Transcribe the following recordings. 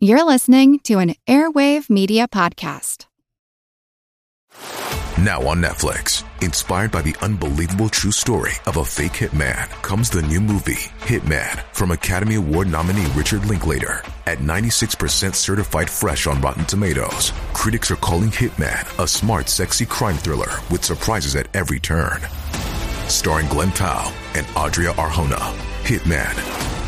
You're listening to an Airwave Media Podcast. Now on Netflix, inspired by the unbelievable true story of a fake hitman, comes the new movie, Hitman, from Academy Award nominee Richard Linklater. At 96% certified fresh on Rotten Tomatoes, critics are calling Hitman a smart, sexy crime thriller with surprises at every turn. Starring Glen Powell and Adria Arjona, Hitman.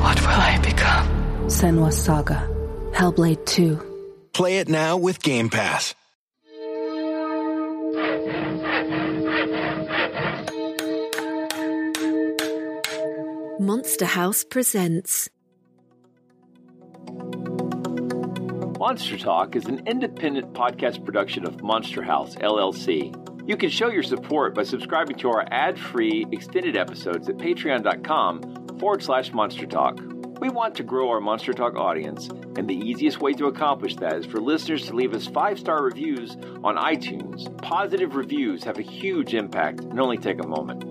what will I become? Senua's Saga. Hellblade 2. Play it now with Game Pass. Monster House presents. Monster Talk is an independent podcast production of Monster House, LLC. You can show your support by subscribing to our ad free extended episodes at patreon.com forward slash Monster Talk. We want to grow our Monster Talk audience, and the easiest way to accomplish that is for listeners to leave us five star reviews on iTunes. Positive reviews have a huge impact and only take a moment.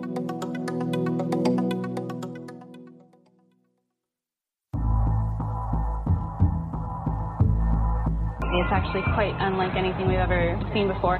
It's actually quite unlike anything we've ever seen before.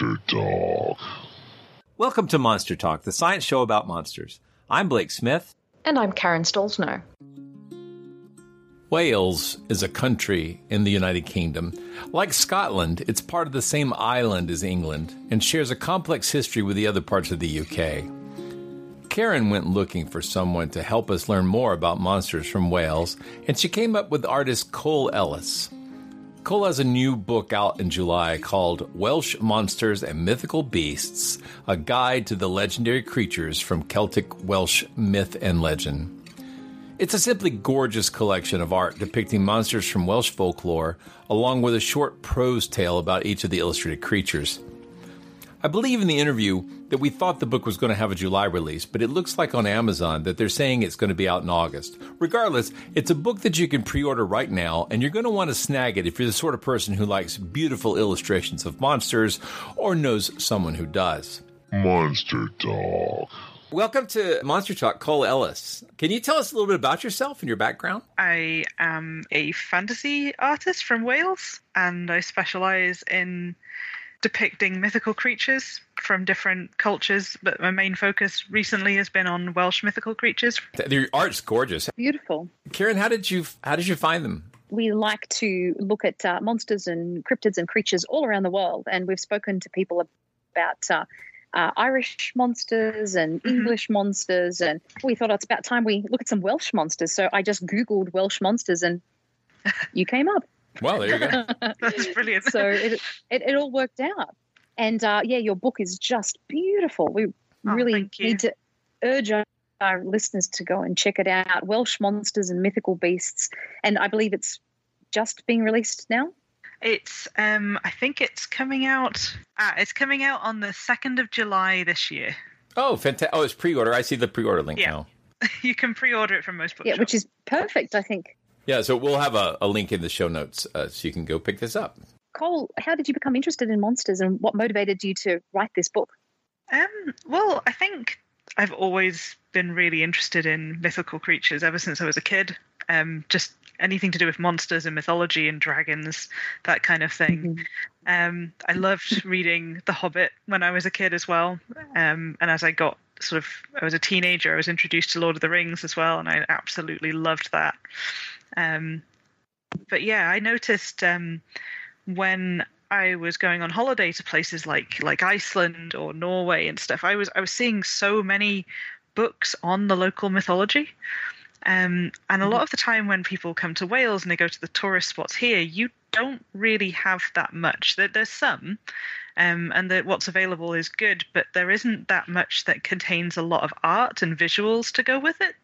Monster Talk. Welcome to Monster Talk, the science show about monsters. I'm Blake Smith. And I'm Karen Stollznow. Wales is a country in the United Kingdom. Like Scotland, it's part of the same island as England and shares a complex history with the other parts of the UK. Karen went looking for someone to help us learn more about monsters from Wales, and she came up with artist Cole Ellis. Cole has a new book out in July called Welsh Monsters and Mythical Beasts A Guide to the Legendary Creatures from Celtic Welsh Myth and Legend. It's a simply gorgeous collection of art depicting monsters from Welsh folklore, along with a short prose tale about each of the illustrated creatures. I believe in the interview that we thought the book was going to have a July release, but it looks like on Amazon that they're saying it's going to be out in August. Regardless, it's a book that you can pre order right now, and you're going to want to snag it if you're the sort of person who likes beautiful illustrations of monsters or knows someone who does. Monster Talk. Welcome to Monster Talk, Cole Ellis. Can you tell us a little bit about yourself and your background? I am a fantasy artist from Wales, and I specialize in depicting mythical creatures from different cultures, but my main focus recently has been on Welsh mythical creatures. The art's gorgeous. Beautiful. Karen, how did you how did you find them? We like to look at uh, monsters and cryptids and creatures all around the world, and we've spoken to people about uh, uh, Irish monsters and mm-hmm. English monsters, and we thought it's about time we look at some Welsh monsters. So I just Googled Welsh monsters, and you came up. Well, there you go. That's brilliant. so it, it, it all worked out. And uh, yeah, your book is just beautiful. We oh, really need to urge our, our listeners to go and check it out. Welsh Monsters and Mythical Beasts. And I believe it's just being released now. It's um I think it's coming out ah, it's coming out on the second of July this year. Oh, fantastic. Oh, it's pre order. I see the pre order link yeah. now. you can pre order it from most bookshops. Yeah, which is perfect, I think. Yeah, so we'll have a, a link in the show notes uh, so you can go pick this up. Cole, how did you become interested in monsters and what motivated you to write this book? Um, well, I think I've always been really interested in mythical creatures ever since I was a kid. Um, just anything to do with monsters and mythology and dragons, that kind of thing. Mm-hmm. Um, I loved reading The Hobbit when I was a kid as well. Um, and as I got sort of I was a teenager, I was introduced to Lord of the Rings as well, and I absolutely loved that. Um, but yeah, I noticed um, when I was going on holiday to places like like Iceland or Norway and stuff, I was I was seeing so many books on the local mythology. Um, and a lot of the time when people come to Wales and they go to the tourist spots here, you don't really have that much. There, there's some, um, and that what's available is good, but there isn't that much that contains a lot of art and visuals to go with it.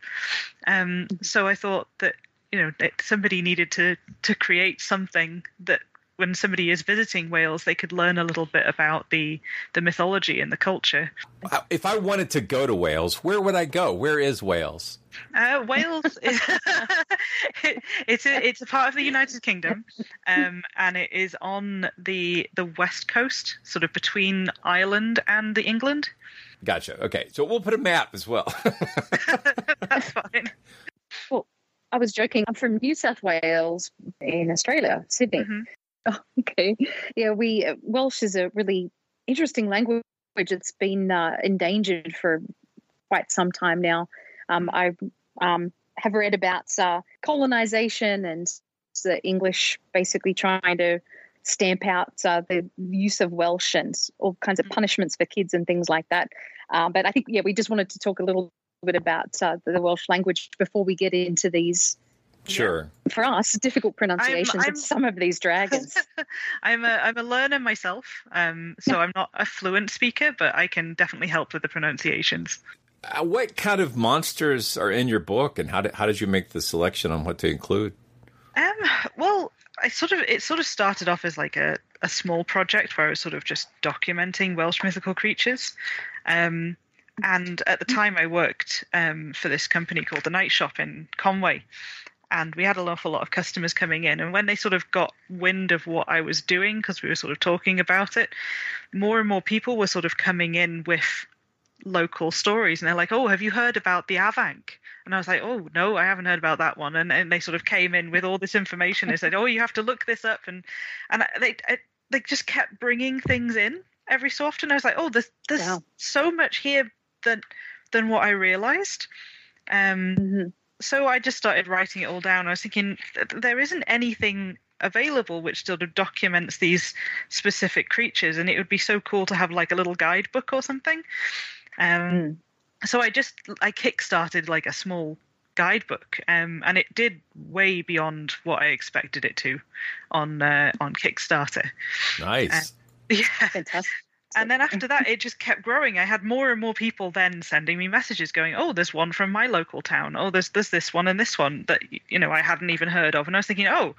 Um, so I thought that you know that somebody needed to to create something that when somebody is visiting Wales, they could learn a little bit about the the mythology and the culture. If I wanted to go to Wales, where would I go? Where is Wales? Uh, Wales is it's a, it's a part of the United Kingdom, um, and it is on the the west coast, sort of between Ireland and the England. Gotcha. Okay, so we'll put a map as well. That's fine. I was joking. I'm from New South Wales in Australia, Sydney. Mm-hmm. Oh, okay. Yeah, we uh, Welsh is a really interesting language. It's been uh, endangered for quite some time now. Um, I um, have read about uh, colonization and the English basically trying to stamp out uh, the use of Welsh and all kinds of punishments for kids and things like that. Uh, but I think, yeah, we just wanted to talk a little bit about uh, the Welsh language before we get into these Sure. For us, difficult pronunciations I'm- of some of these dragons. I'm a I'm a learner myself, um, so I'm not a fluent speaker, but I can definitely help with the pronunciations. Uh, what kind of monsters are in your book, and how did how did you make the selection on what to include? Um, well, I sort of it sort of started off as like a, a small project where I was sort of just documenting Welsh mythical creatures. Um, and at the time, I worked um, for this company called the Knight Shop in Conway, and we had an awful lot of customers coming in. And when they sort of got wind of what I was doing, because we were sort of talking about it, more and more people were sort of coming in with local stories, and they're like, "Oh, have you heard about the Afanc?" And I was like, "Oh, no, I haven't heard about that one." And, and they sort of came in with all this information. They said, "Oh, you have to look this up," and and they they just kept bringing things in every so often. I was like, "Oh, there's there's Wow. so much here than than what I realized." Um, Mhm. so I just started writing it all down. I was thinking there isn't anything available which sort of documents these specific creatures, and it would be so cool to have like a little guidebook or something. Um, Mm. So I just I kickstarted like a small guidebook, um, and it did way beyond what I expected it to on uh, on Kickstarter. Nice. Yeah. Fantastic. And then after that, it just kept growing. I had more and more people then sending me messages, going, "Oh, there's one from my local town. Oh, there's there's this one and this one that you know I hadn't even heard of." And I was thinking, "Oh,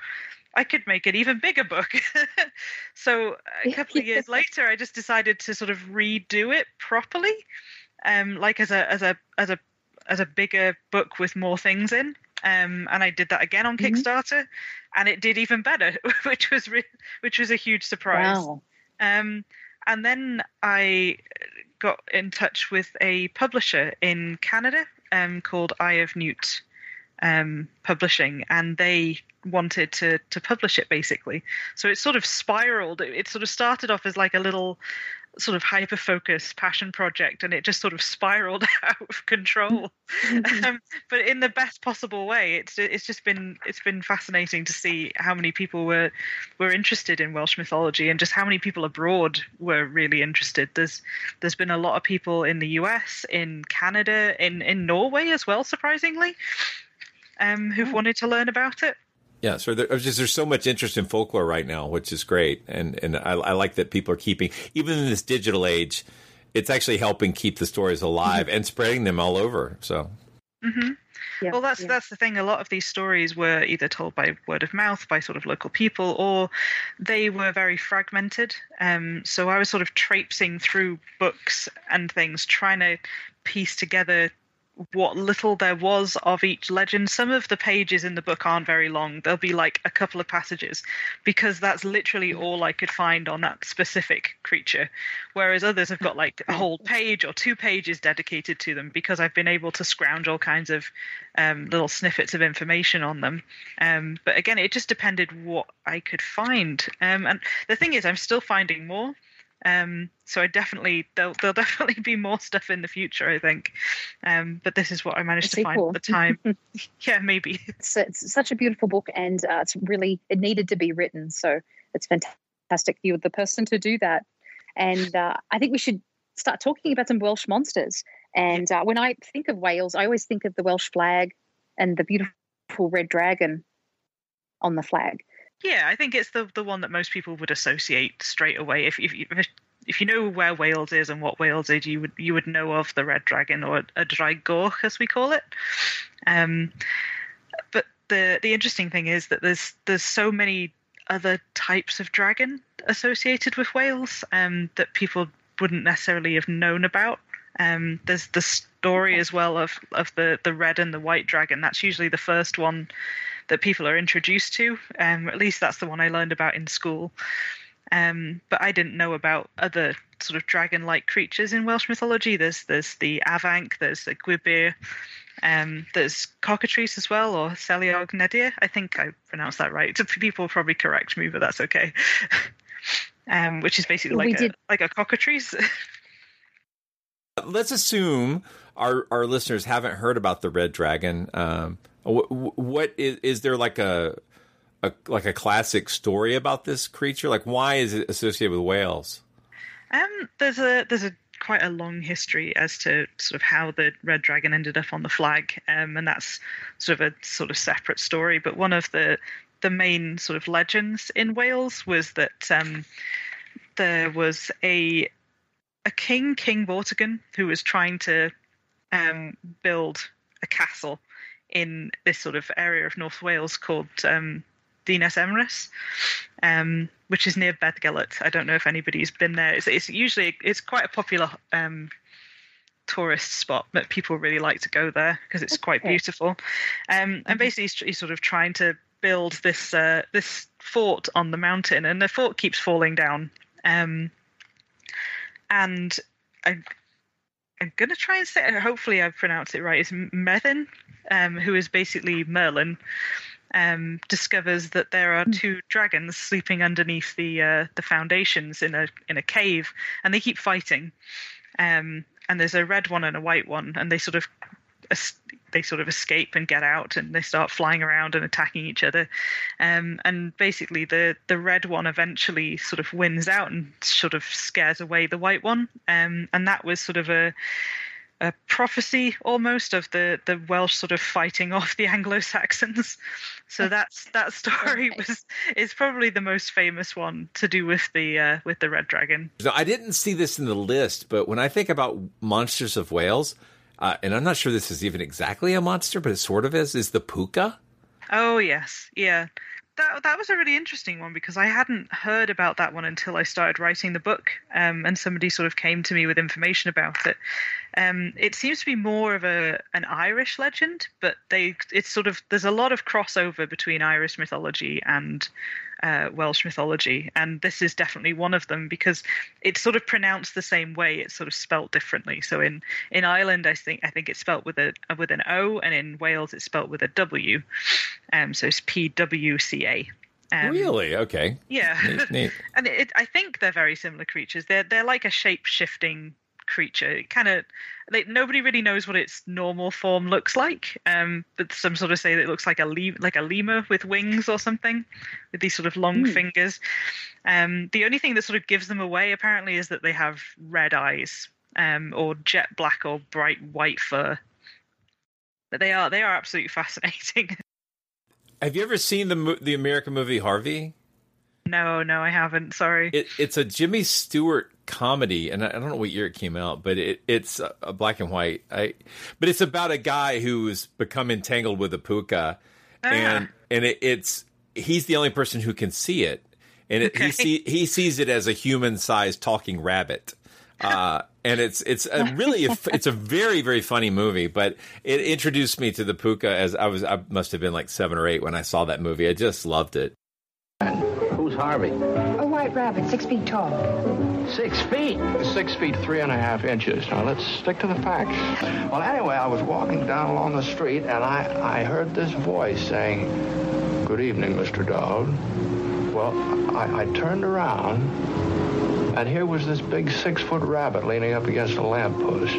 I could make an even bigger book." so a couple of years later, I just decided to sort of redo it properly, um, like as a as a as a as a bigger book with more things in. Um, and I did that again on Kickstarter, and it did even better, which was re- which was a huge surprise. Wow. Um, and then I got in touch with a publisher in Canada um, called Eye of Newt um, Publishing, and they wanted to to publish it basically. So it sort of spiraled. It, it sort of started off as like a little sort of hyper focused passion project and it just sort of spiraled out of control. Um, but in the best possible way it's it's just been it's been fascinating to see how many people were were interested in Welsh mythology and just how many people abroad were really interested. There's there's been a lot of people in the US in Canada in in Norway as well surprisingly um who've wanted to learn about it Yeah, so there, just, there's so much interest in folklore right now, which is great, and and I, I like that people are keeping even in this digital age, it's actually helping keep the stories alive and spreading them all over. So hmm Yeah, well, that's yeah. that's the thing. A lot of these stories were either told by word of mouth, by sort of local people, or they were very fragmented. Um, so I was sort of traipsing through books and things, trying to piece together what little there was of each legend. Some of the pages in the book aren't very long. There'll be like a couple of passages because that's literally all I could find on that specific creature. Whereas others have got like a whole page or two pages dedicated to them because I've been able to scrounge all kinds of um, little snippets of information on them. Um, but again, it just depended what I could find. Um, and the thing is, I'm still finding more. Um, so I definitely there'll there'll definitely be more stuff in the future. I think, um, but this is what I managed to find at the time. yeah, maybe. It's, it's such a beautiful book, and uh, it's really it needed to be written. So it's fantastic you're the person to do that. And uh, I think we should start talking about some Welsh monsters. And uh, when I think of Wales, I always think of the Welsh flag and the beautiful red dragon on the flag. Yeah, I think it's the the one that most people would associate straight away. If if if, if you know where Wales is and what Wales is, you would you would know of the red dragon or a Draig Goch as we call it. Um, but the the interesting thing is that there's there's so many other types of dragon associated with Wales um, that people wouldn't necessarily have known about. Um, there's the story as well of of the the red and the white dragon. That's usually the first one that people are introduced to. Um, at least that's the one I learned about in school. Um, but I didn't know about other sort of dragon-like creatures in Welsh mythology. There's there's the Afanc, there's the Gwiber, um, there's cockatrice as well, or Ceiliog Neidr. I think I pronounced that right. People will probably correct me, but that's okay. um, which is basically like a, like a cockatrice. Let's assume our our listeners haven't heard about the red dragon. Um, what, is is there like a, a like a classic story about this creature? Like why is it associated with Wales? Um, there's a there's a quite a long history as to sort of how the red dragon ended up on the flag, um, and that's sort of a sort of separate story. But one of the the main sort of legends in Wales was that um, there was a a king, King Vortigern, who was trying to um, build a castle in this sort of area of North Wales called um, Dinas Emrys, um, which is near Beddgelert. I don't know if anybody's been there. It's, it's usually it's quite a popular um, tourist spot that people really like to go there because it's quite beautiful. Um, and mm-hmm. basically, he's, he's, sort of trying to build this uh, this fort on the mountain, and the fort keeps falling down. Um, and I, I'm going to try and say, hopefully I've pronounced it right, is Myrddin, um, who is basically Merlin, um, discovers that there are hmm. two dragons sleeping underneath the uh, the foundations in a in a cave, and they keep fighting. Um, and there's a red one and a white one, and they sort of they sort of escape and get out and they start flying around and attacking each other um, and basically the the red one eventually sort of wins out and sort of scares away the white one um, and that was sort of a a prophecy almost of the the Welsh sort of fighting off the Anglo-Saxons. So that's that story was is probably the most famous one to do with the uh, with the red dragon. So I didn't see this in the list, but when I think about monsters of Wales, uh, and I'm not sure this is even exactly a monster, but it sort of is, is the puka. Oh, yes. Yeah. That, that was a really interesting one because I hadn't heard about that one until I started writing the book, um, and somebody sort of came to me with information about it. Um, it seems to be more of a an Irish legend, but they it's sort of there's a lot of crossover between Irish mythology and uh, Welsh mythology, and this is definitely one of them because it's sort of pronounced the same way. It's sort of spelt differently. So in in Ireland, I think I think it's spelt with a with an O, and in Wales, it's spelt with a W. Um, so it's P W C A. Um, really? Okay. Yeah. Neat, neat. and it, I think they're very similar creatures. They're they're like a shape shifting creature. It kind of like nobody really knows what its normal form looks like. Um, but some sort of say that it looks like a le- like a lemur with wings or something, with these sort of long mm. fingers. Um, the only thing that sort of gives them away apparently is that they have red eyes, um, or jet black or bright white fur. But they are they are absolutely fascinating. Have you ever seen the the American movie Harvey? No, no, I haven't. Sorry. It, it's a Jimmy Stewart comedy, and I, don't know what year it came out, but it, it's a black and white. I, but it's about a guy who's become entangled with a puka, ah. and and it, it's he's the only person who can see it, and it, okay. he see, he sees it as a human sized talking rabbit. Uh, and it's it's a really it's a very very funny movie, but it introduced me to the puka as I was I must have been like seven or eight when I saw that movie. I just loved it. Who's Harvey? A white rabbit, six feet tall. Six feet? Six feet, three and a half inches. Now, let's stick to the facts. Well, anyway, I was walking down along the street, and I, I heard this voice saying, Good evening, Mr. Dowd. Well, I, I turned around, And here was this big six-foot rabbit leaning up against a lamppost.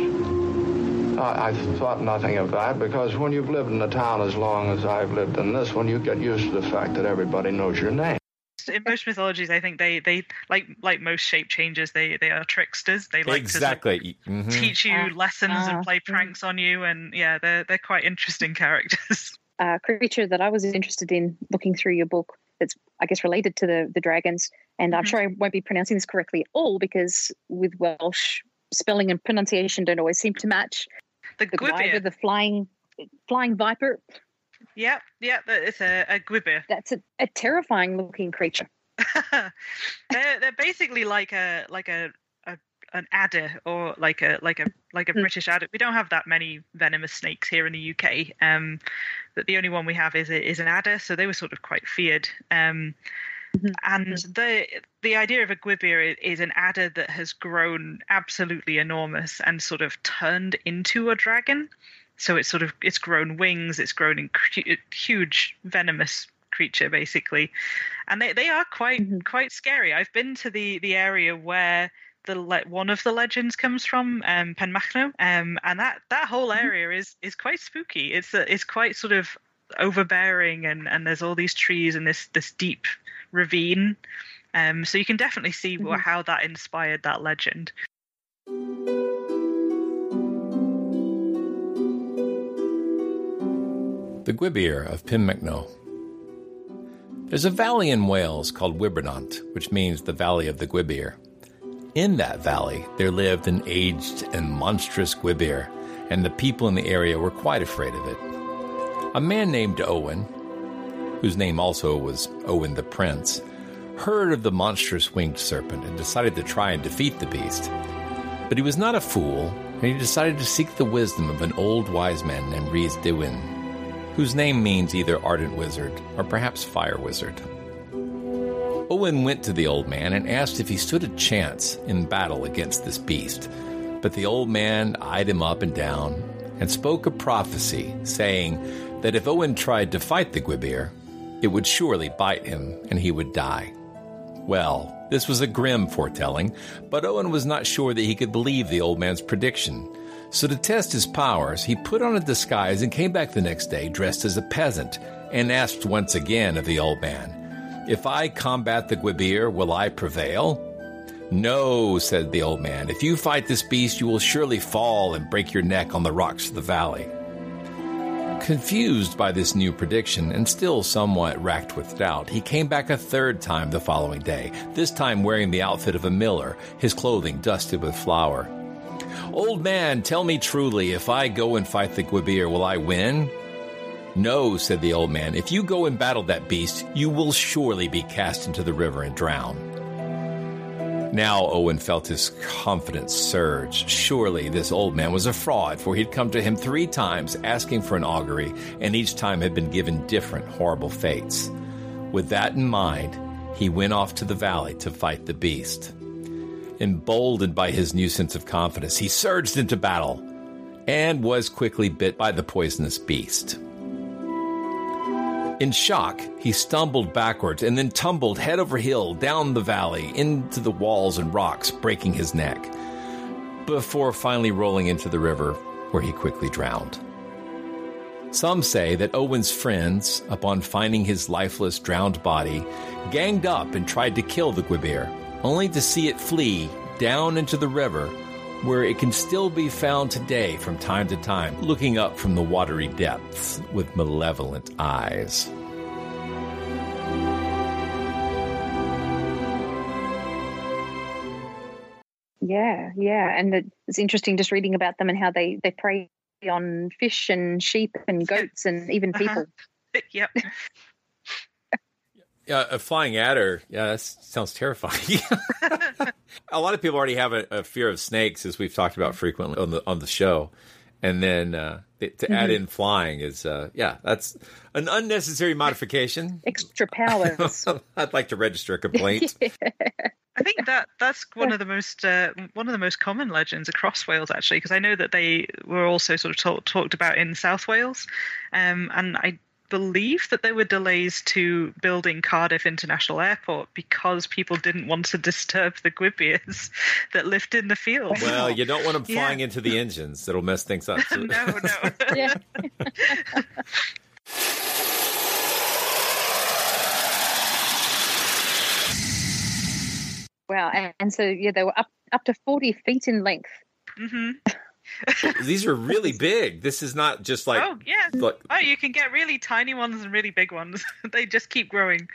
I, I thought nothing of that because when you've lived in a town as long as I've lived in this one, you get used to the fact that everybody knows your name. In most mythologies, I think they, they like like most shape changers, they they are tricksters. They like exactly. to Mhm. teach you Ah, lessons ah, and play pranks on you, and yeah, they're they're quite interesting characters. uh, creature that I was interested in looking through your book that's, I guess, related to the, the dragons. And I'm Mhm. sure I won't be pronouncing this correctly at all because with Welsh, spelling and pronunciation don't always seem to match. The The the flying flying viper, Yep, yep, it's a, a Gwiber. that's a, a terrifying looking creature. they're they're basically like a like a, a an adder or like a like a like a Hmm. British adder. We don't have that many venomous snakes here in the UK. Um, but the only one we have is a, is an adder, so they were sort of quite feared. Um, Mhm. and the the idea of a gwiber is an adder that has grown absolutely enormous and sort of turned into a dragon. So it's sort of it's grown wings, it's grown in huge venomous creature basically, and they, they are quite Mhm. quite scary. I've been to the the area where the le- one of the legends comes from, um, Penmachno, um, and that that whole area is is quite spooky. It's a, it's quite sort of overbearing, and and there's all these trees and this this deep ravine. Um, so you can definitely see Mhm. how that inspired that legend. The Gwiber of Penmachno. There's a valley in Wales called Wibernant, which means the Valley of the Gwiber. In that valley, there lived an aged and monstrous Gwiber, and the people in the area were quite afraid of it. A man named Owen, whose name also was Owen the Prince, heard of the monstrous winged serpent and decided to try and defeat the beast. But he was not a fool, and he decided to seek the wisdom of an old wise man named Rhys Dewin, whose name means either ardent wizard or perhaps fire wizard. Owen went to the old man and asked if he stood a chance in battle against this beast. But the old man eyed him up and down and spoke a prophecy, saying that if Owen tried to fight the Gwiber, it would surely bite him and he would die. Well, this was a grim foretelling, but Owen was not sure that he could believe the old man's prediction. So, to test his powers, he put on a disguise and came back the next day dressed as a peasant and asked once again of the old man, If I combat the Gwiber, will I prevail? No, said the old man. If you fight this beast, you will surely fall and break your neck on the rocks of the valley. Confused by this new prediction and still somewhat racked with doubt, he came back a third time the following day, this time wearing the outfit of a miller, his clothing dusted with flour. Old man, tell me truly, if I go and fight the Gwiber, will I win? No, said the old man. If you go and battle that beast, you will surely be cast into the river and drown. Now Owen felt his confidence surge. Surely this old man was a fraud, for he'd come to him three times asking for an augury, and each time had been given different horrible fates. With that in mind, he went off to the valley to fight the beast. Emboldened by his new sense of confidence, he surged into battle and was quickly bit by the poisonous beast. In shock, he stumbled backwards and then tumbled head over heel down the valley into the walls and rocks, breaking his neck, before finally rolling into the river, where he quickly drowned. Some say that Owen's friends, upon finding his lifeless, drowned body, ganged up and tried to kill the Gwiber, only to see it flee down into the river, where it can still be found today from time to time, looking up from the watery depths with malevolent eyes. Yeah, yeah, and it's interesting just reading about them and how they they prey on fish and sheep and goats and even uh-huh. people. yep. Yeah, a flying adder. Yeah, that sounds terrifying. a lot of people already have a, a, fear of snakes, as we've talked about frequently on the on the show, and then uh, to mm-hmm. add in flying is uh, yeah, that's an unnecessary modification. Extra powers. I'd like to register a complaint. yeah. I think that that's one of the most uh, one of the most common legends across Wales, actually, because I know that they were also sort of talk, talked about in South Wales, um, and I believe that there were delays to building Cardiff International Airport because people didn't want to disturb the Gwibers that lived in the field. Well, you don't want them Yeah. flying into the engines. it'll mess things up. no, no. yeah. Wow, and, and so yeah, they were up up to forty feet in length. hmm These are really big. This is not just like oh yes, look, Oh, you can get really tiny ones and really big ones. they just keep growing.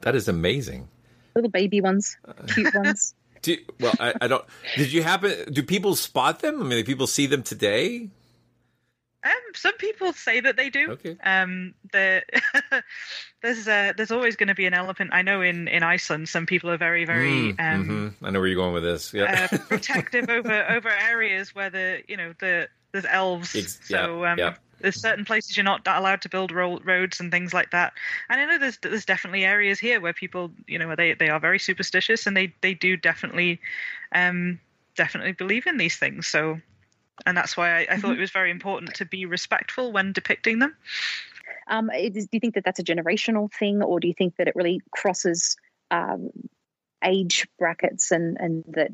that is amazing. Little baby ones, cute ones. Do, well, I, I don't. Did you happen? Do people spot them? I mean, do people see them today? Um, some people say that they do. Okay. Um, the, there's uh, there's always going to be an elephant. I know in, in Iceland, some people are very very Mm, um, mhm. I know where you're going with this. Yeah. uh, protective over over areas where the you know the there's elves. So yeah, um, yeah. there's certain places you're not allowed to build ro- roads and things like that. And I know there's there's definitely areas here where people you know where they they are very superstitious and they they do definitely um definitely believe in these things. So. And that's why I, I thought it was very important to be respectful when depicting them. Um, is- do you think that that's a generational thing, or do you think that it really crosses um, age brackets and and that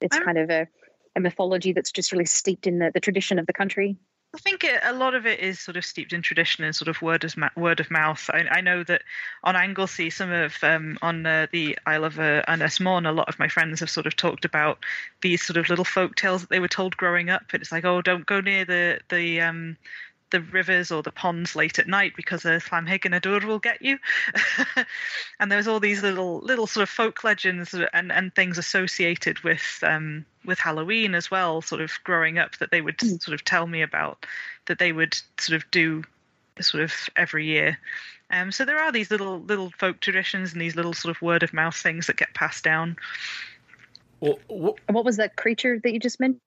it's kind of a, a mythology that's just really steeped in the, the tradition of the country? I think it, a lot of it is sort of steeped in tradition and sort of word of word of mouth. I, I know that on Anglesey, some of um, on uh, the Isle of uh, a lot of my friends have sort of talked about these sort of little folk tales that they were told growing up. And it's like, oh, don't go near the the um, the rivers or the ponds late at night because a Llamhigyn y Dŵr will get you. and there's all these little little sort of folk legends and, and things associated with um, with Halloween as well, sort of growing up that they would sort of tell me about that they would sort of do sort of every year. Um, so there are these little little folk traditions and these little sort of word of mouth things that get passed down. Well, And what was that creature that you just mentioned?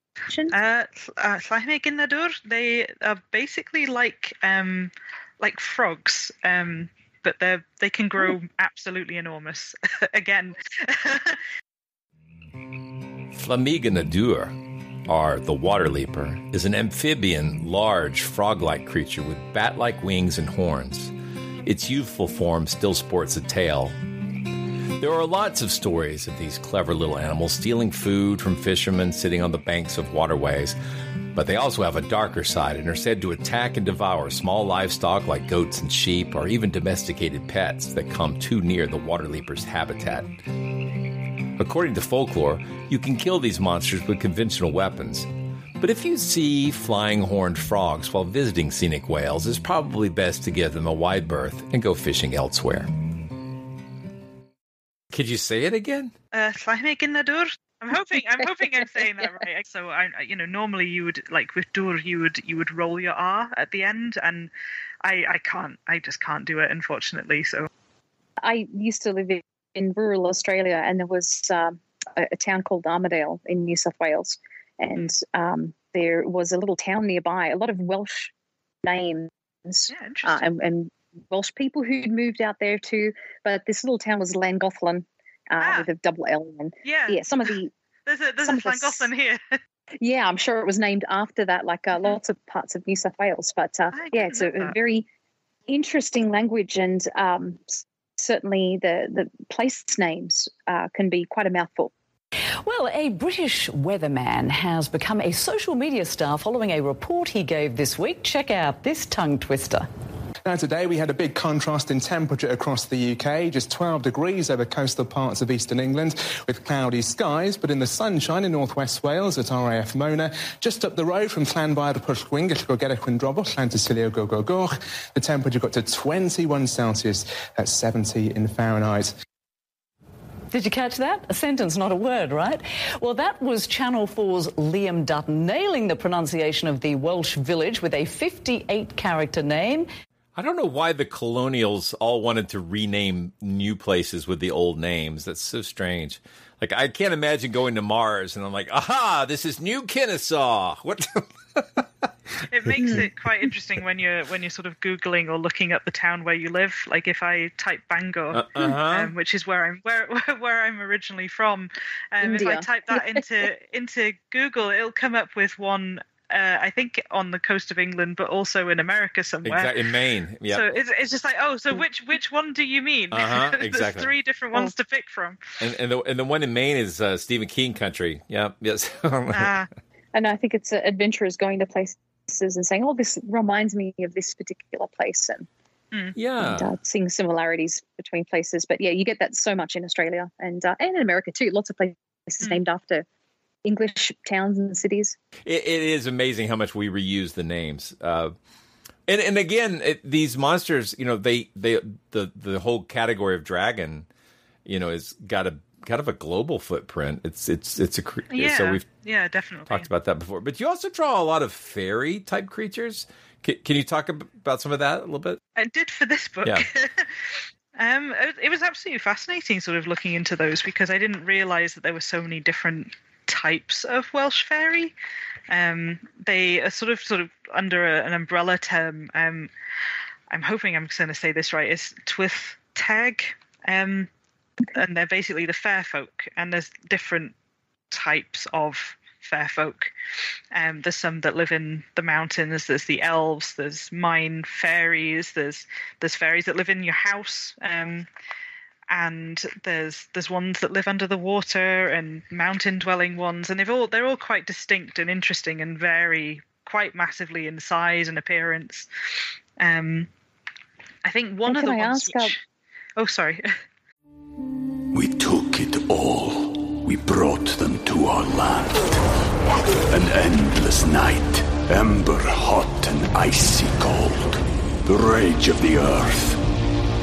Uh, uh, Llamhigyn y Dŵr, they are basically like um, like frogs, um, but they they can grow absolutely enormous. Again, Llamhigyn y Dŵr, or the water leaper, is an amphibian, large, frog-like creature with bat-like wings and horns. Its youthful form still sports a tail. There are lots of stories of these clever little animals stealing food from fishermen sitting on the banks of waterways, but they also have a darker side and are said to attack and devour small livestock like goats and sheep, or even domesticated pets that come too near the water leaper's habitat. According to folklore, you can kill these monsters with conventional weapons. But if you see flying horned frogs while visiting scenic Wales, it's probably best to give them a wide berth and go fishing elsewhere. Could you say it again? uh, Llamhigyn y Dŵr. I'm hoping I'm hoping I'm saying that right. So I, I- you know, normally you would like with dur, you would you would roll your r at the end, and I I can't. I just can't do it, unfortunately. So I used to live in, in rural Australia, and there was um, a, a town called Armidale in New South Wales, and um, there was a little town nearby. A lot of Welsh names uh, and, and Welsh people who'd moved out there too. But this little town was Llangollen uh, with a double L. And yeah, yeah, some of the there's a there's a of the Llangollen here. yeah, I'm sure it was named after that, like uh, lots of parts of New South Wales. But uh, yeah, it's a, a very interesting language, and um, certainly the the place names uh, can be quite a mouthful. Well, a British weatherman has become a social media star following a report he gave this week. Check out this tongue twister. Now, today we had a big contrast in temperature across the UK, just 12 degrees over coastal parts of eastern England with cloudy skies, but in the sunshine in northwest Wales at RAF Mona, just up the road from Llanfair Pwllgwyn, Gellgo Drobol, Llantysilio Gogogoch, the temperature got to 21 Celsius, that's 70 in Fahrenheit. Did you catch that? A sentence, not a word, right? Well, that was Channel 4's Liam Dutton nailing the pronunciation of the Welsh village with a 58 character name. I don't know why the colonials all wanted to rename new places with the old names. That's so strange. Like I can't imagine going to Mars and I'm like, aha, this is New Kennesaw. What? It makes it quite interesting when you're when you're sort of googling or looking up the town where you live. Like if I type Bangor, Uh, uh-huh. um, which is where I'm where where I'm originally from, um, if I type that into into Google, it'll come up with one uh, I think on the coast of England, but also in America somewhere. Exactly, in Maine. Yeah. So it's, it's just like, oh, so which which one do you mean? Uh-huh, There's exactly. three different ones to pick from. And and the and the one in Maine is uh, Stephen King country. Yeah. Yes. Ah, And I think it's uh, adventurers going to places and saying, "Oh, this reminds me of this particular place," and, yeah. and uh, seeing similarities between places. But yeah, you get that so much in Australia and uh, and in America too. Lots of places named after English towns and cities. It, it is amazing how much we reuse the names. Uh, and and again, it, these monsters, you know, they they the the whole category of dragon, you know, has got a kind of a global footprint. It's it's it's a cre- yeah, so we've yeah, definitely. talked about that before. But you also draw a lot of fairy type creatures. Can, can you talk about some of that a little bit? I did for this book. Yeah. um, it, it was absolutely fascinating, sort of looking into those because I didn't realize that there were so many different types of Welsh fairy. Um, they are sort of sort of under a, an umbrella term. Um, I'm hoping I'm going to say this right. It's Tylwyth Teg, um, and they're basically the fair folk, and there's different types of fair folk. Um, there's some that live in the mountains. There's the elves. There's mine fairies. There's there's fairies that live in your house. Um, and there's there's ones that live under the water and mountain dwelling ones, and they've all they're all quite distinct and interesting and vary quite massively in size and appearance. Um, I think one And of the I ones. ask, Which, oh, sorry. We took it all. We brought them to our land. An endless night, ember hot and icy cold. The rage of the earth.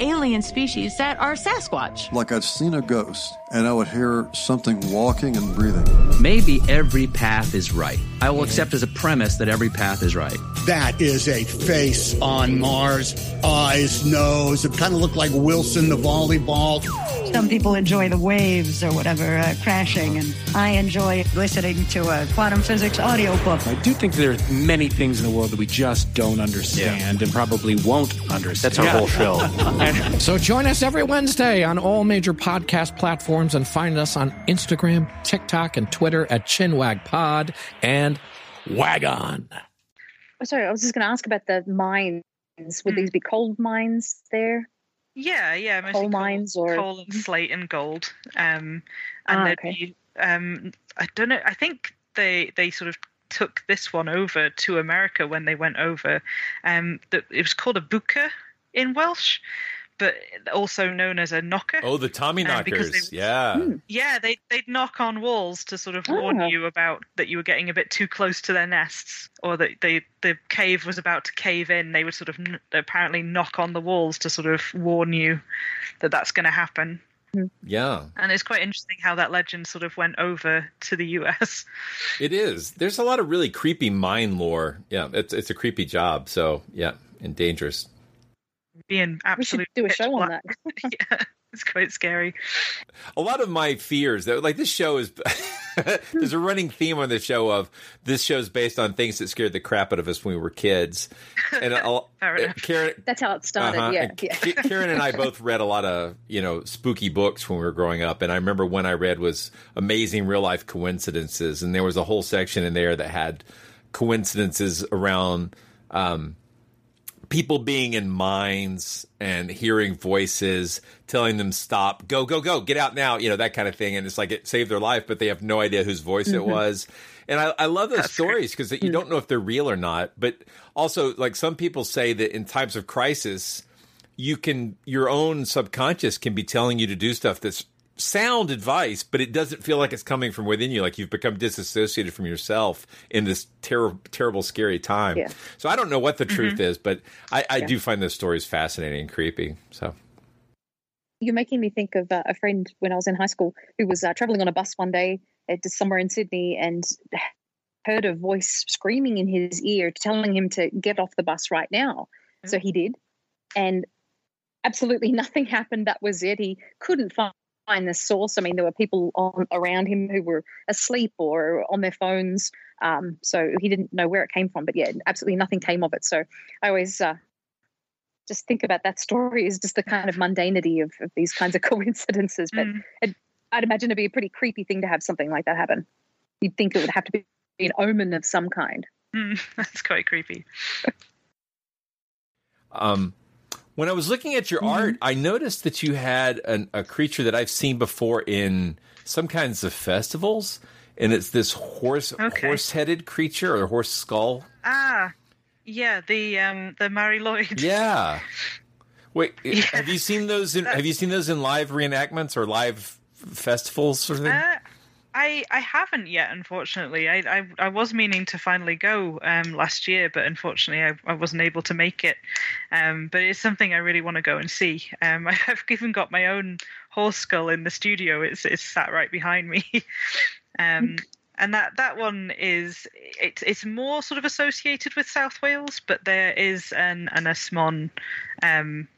alien species that are Sasquatch? Like I'd seen a ghost, and I would hear something walking and breathing. Maybe every path is right. I will accept as a premise that every path is right. That is a face on Mars. Eyes, nose. It kind of looked like Wilson the volleyball. Some people enjoy the waves or whatever uh, crashing, and I enjoy listening to a quantum physics audiobook. I do think there are many things in the world that we just don't understand and probably won't understand. That's our whole show. So join us every Wednesday on all major podcast platforms and find us on Instagram, TikTok, and Twitter at ChinwagPod and Wagon. Oh, sorry, I was just going to ask about the mines. Would these be cold mines there? Yeah, yeah, mostly Coal mines or coal and slate and gold. Um, and Ah, there'd okay. be, um, I don't know. I think they they sort of took this one over to America when they went over. Um, the, it was called a buka in Welsh, but also known as a knocker. Oh, the Tommy Um, they- yeah. Yeah, they they'd knock on walls to sort of warn Ah. you about that you were getting a bit too close to their nests, or that they the cave was about to cave in. They would sort of n- apparently knock on the walls to sort of warn you that that's going to happen. Yeah. And it's quite interesting how that legend sort of went over to the US. It is. There's a lot of really creepy mine lore. Yeah, it's it's a creepy job. So yeah, and dangerous. Being absolutely do a show on that. yeah, it's quite scary. A lot of my fears that like this show is there's a running theme on the show of this show's based on things that scared the crap out of us when we were kids. And I'll, Karen That's how it started. Uh-huh. Yeah, yeah. Karen and I both read a lot of you know spooky books when we were growing up, and I remember one I read was "Amazing Real Life Coincidences," and there was a whole section in there that had coincidences around um, people being in mines and hearing voices telling them stop, go, go, go, get out now, you know that kind of thing, and it's like it saved their life, but they have no idea whose voice it Mhm. was. And I, I love those stories because you don't know if they're real or not. But also, like some people say that in times of crisis, you can your own subconscious can be telling you to do stuff that's sound advice, but it doesn't feel like it's coming from within you. Like you've become disassociated from yourself in this terrible, terrible, scary time. Yeah. So I don't know what the truth Mhm. is, but I, I Yeah. do find those stories fascinating and creepy. So you're making me think of uh, a friend when I was in high school who was uh, traveling on a bus one day uh, to somewhere in Sydney and heard a voice screaming in his ear, telling him to get off the bus right now. Mm-hmm. So he did, and absolutely nothing happened. That was it. He couldn't find the source. I mean, there were people on around him who were asleep or on their phones, um, so he didn't know where it came from. But yeah, absolutely nothing came of it. So I always uh, just think about that story is just the kind of mundanity of, of these kinds of coincidences. But mm. it, I'd imagine it'd be a pretty creepy thing to have something like that happen. You'd think it would have to be an omen of some kind. Mm, that's quite creepy. um, when I was looking at your mm-hmm. art, I noticed that you had an, a creature that I've seen before in some kinds of festivals, and it's this horse okay. horse-headed creature or horse skull. Ah, yeah, the um the Mari Lwyd. Yeah. Wait, yeah. have you seen those? In, have you seen those in live reenactments or live festivals or of thing? Uh, I I haven't yet, unfortunately. I I, I was meaning to finally go um, last year, but unfortunately I, I wasn't able to make it. Um, but it's something I really want to go and see. Um, I've even got my own horse skull in the studio. It's it's sat right behind me. um, and that that one is it's it's more sort of associated with South Wales, but there is an an Ynys Môn um,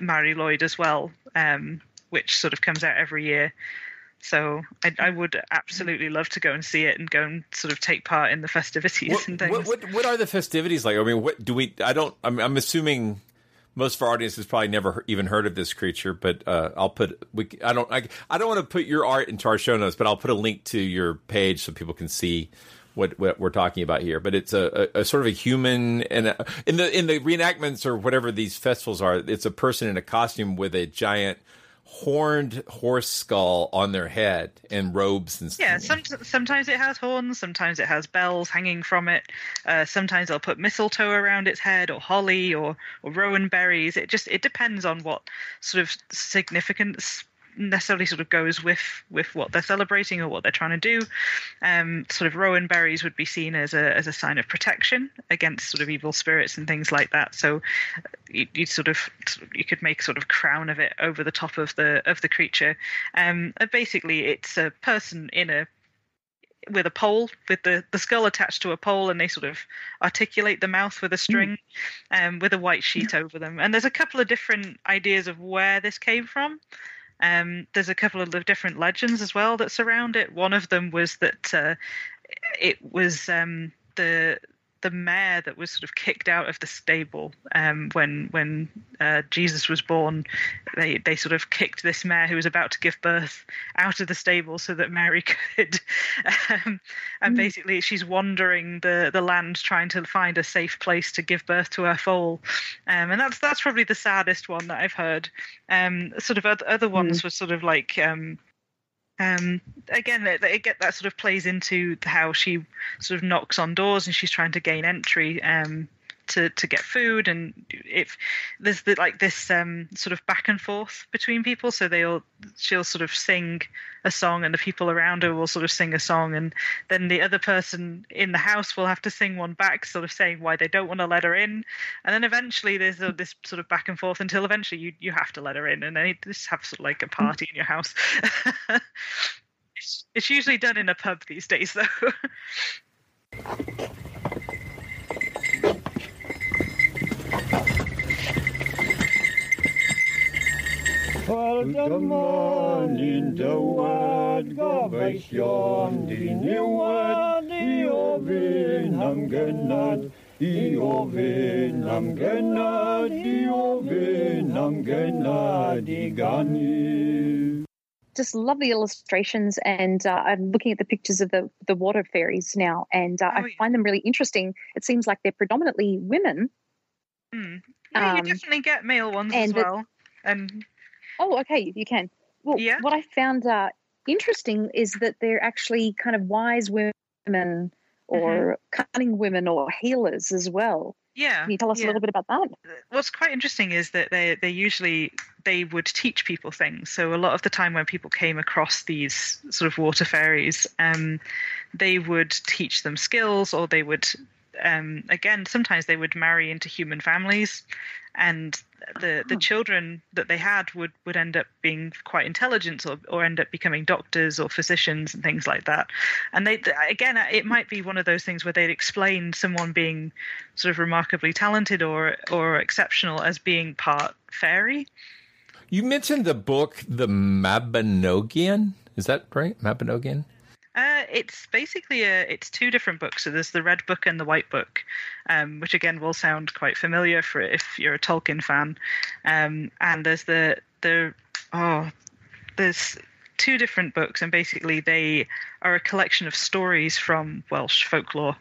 Mari Lwyd as well, um, which sort of comes out every year. So I, I, would absolutely love to go and see it and go and sort of take part in the festivities what, and things. What, what, what, are the festivities like? I mean, what do we? I don't. I'm, I'm assuming most of our audience has probably never even heard of this creature, but uh, I'll put. We, I don't. I, I don't want to put your art into our show notes, but I'll put a link to your page so people can see what, what we're talking about here. But it's a, a, a sort of a human, and a, in the in the reenactments or whatever these festivals are, it's a person in a costume with a giant horned horse skull on their head and robes and stuff. Yeah, some, sometimes it has horns, sometimes it has bells hanging from it. Uh, sometimes they'll put mistletoe around its head, or holly, or or rowan berries. It just it depends on what sort of significance necessarily sort of goes with with what they're celebrating or what they're trying to do. Um, sort of rowan berries would be seen as a as a sign of protection against sort of evil spirits and things like that. So you, you sort of you could make sort of crown of it over the top of the of the creature. Um, basically, it's a person in a with a pole with the, the skull attached to a pole and they sort of articulate the mouth with a string mm. um, with a white sheet over them and there's a couple of different ideas of where this came from um, there's a couple of different legends as well that surround it. One of them was that uh, it was um, the the mare that was sort of kicked out of the stable um, when when uh, Jesus was born. They they sort of kicked this mare who was about to give birth out of the stable so that Mary could. Um, and mm. basically, she's wandering the the land trying to find a safe place to give birth to her foal. Um, and that's that's probably the saddest one that I've heard. Um, sort of other, other ones mm. were sort of like um, um, again, it, get that sort of plays into how she sort of knocks on doors and she's trying to gain entry um, to to get food, and if there's the, like this um, sort of back and forth between people, so they'll she'll sort of sing a song, and the people around her will sort of sing a song, and then the other person in the house will have to sing one back, sort of saying why they don't want to let her in, and then eventually there's a, this sort of back and forth until eventually you you have to let her in, and then you just have sort of like a party in your house. it's, it's usually done in a pub these days, though. Faldaman in dywad gobeithion di niwad i ofyn am gynad i ofyn am gynad i ofyn am gynad i ganu. Just love the illustrations, and uh, I'm looking at the pictures of the the water fairies now, and uh, oh, I find them really interesting. It seems like they're predominantly women. Mm. Yeah, um, you definitely get male ones as well. The, and Oh, okay, you can. Well, yeah. what I found uh, interesting is that they're actually kind of wise women or mm-hmm. cunning women or healers as well. Yeah. Can you tell us yeah. a little bit about that? What's quite interesting is that they they usually they would teach people things. So a lot of the time when people came across these sort of water fairies, um, they would teach them skills or they would um, again, sometimes they would marry into human families, and the the children that they had would would end up being quite intelligent or, or end up becoming doctors or physicians and things like that. And they again, it might be one of those things where they'd explain someone being sort of remarkably talented or or exceptional as being part fairy. You mentioned the book, The Mabinogion. Is that right? Mabinogion? Uh, it's basically a, it's two different books. So there's the red book and the white book, um, which again will sound quite familiar for if you're a Tolkien fan. Um, and there's the the oh, there's two different books, and basically they are a collection of stories from Welsh folklore,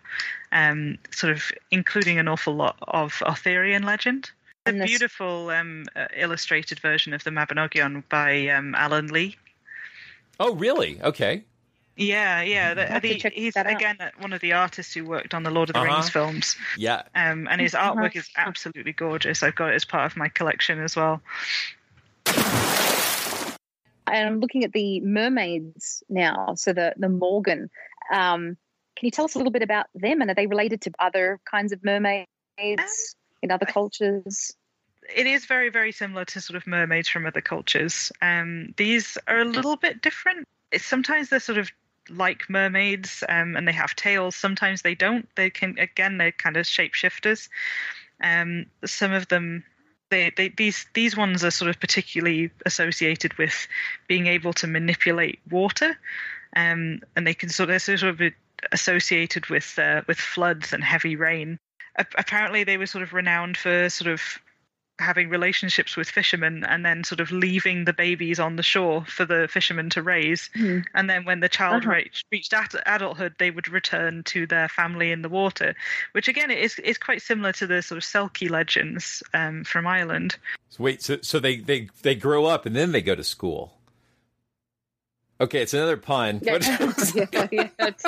um, sort of including an awful lot of Arthurian legend. A beautiful um, uh, illustrated version of the Mabinogion by um, Alan Lee. Oh, really? Okay. Yeah, yeah. The, the, he's again one of the artists who worked on the Lord of the Uh-huh. Rings films. Yeah. Um, and his artwork is absolutely gorgeous. I've got it as part of my collection as well. And I'm looking at the mermaids now. So the the Morgan. Um, can you tell us a little bit about them? And are they related to other kinds of mermaids in other cultures? It is very, very similar to sort of mermaids from other cultures. Um, these are a little bit different. It's, sometimes they're sort of like mermaids, um, and they have tails. Sometimes they don't. They can again, they're kind of shapeshifters. Um, some of them they, they these these ones are sort of particularly associated with being able to manipulate water, um, and they can sort of sort of associated with uh, with floods and heavy rain. A- apparently, they were sort of renowned for sort of having relationships with fishermen and then sort of leaving the babies on the shore for the fishermen to raise. Hmm. And then when the child Uh-huh. reached, reached ad- adulthood, they would return to their family in the water, which again is is quite similar to the sort of Selkie legends um, from Ireland. So wait, so so they they they grow up and then they go to school. Okay, it's another pun. Yeah, What- yeah, yeah, it's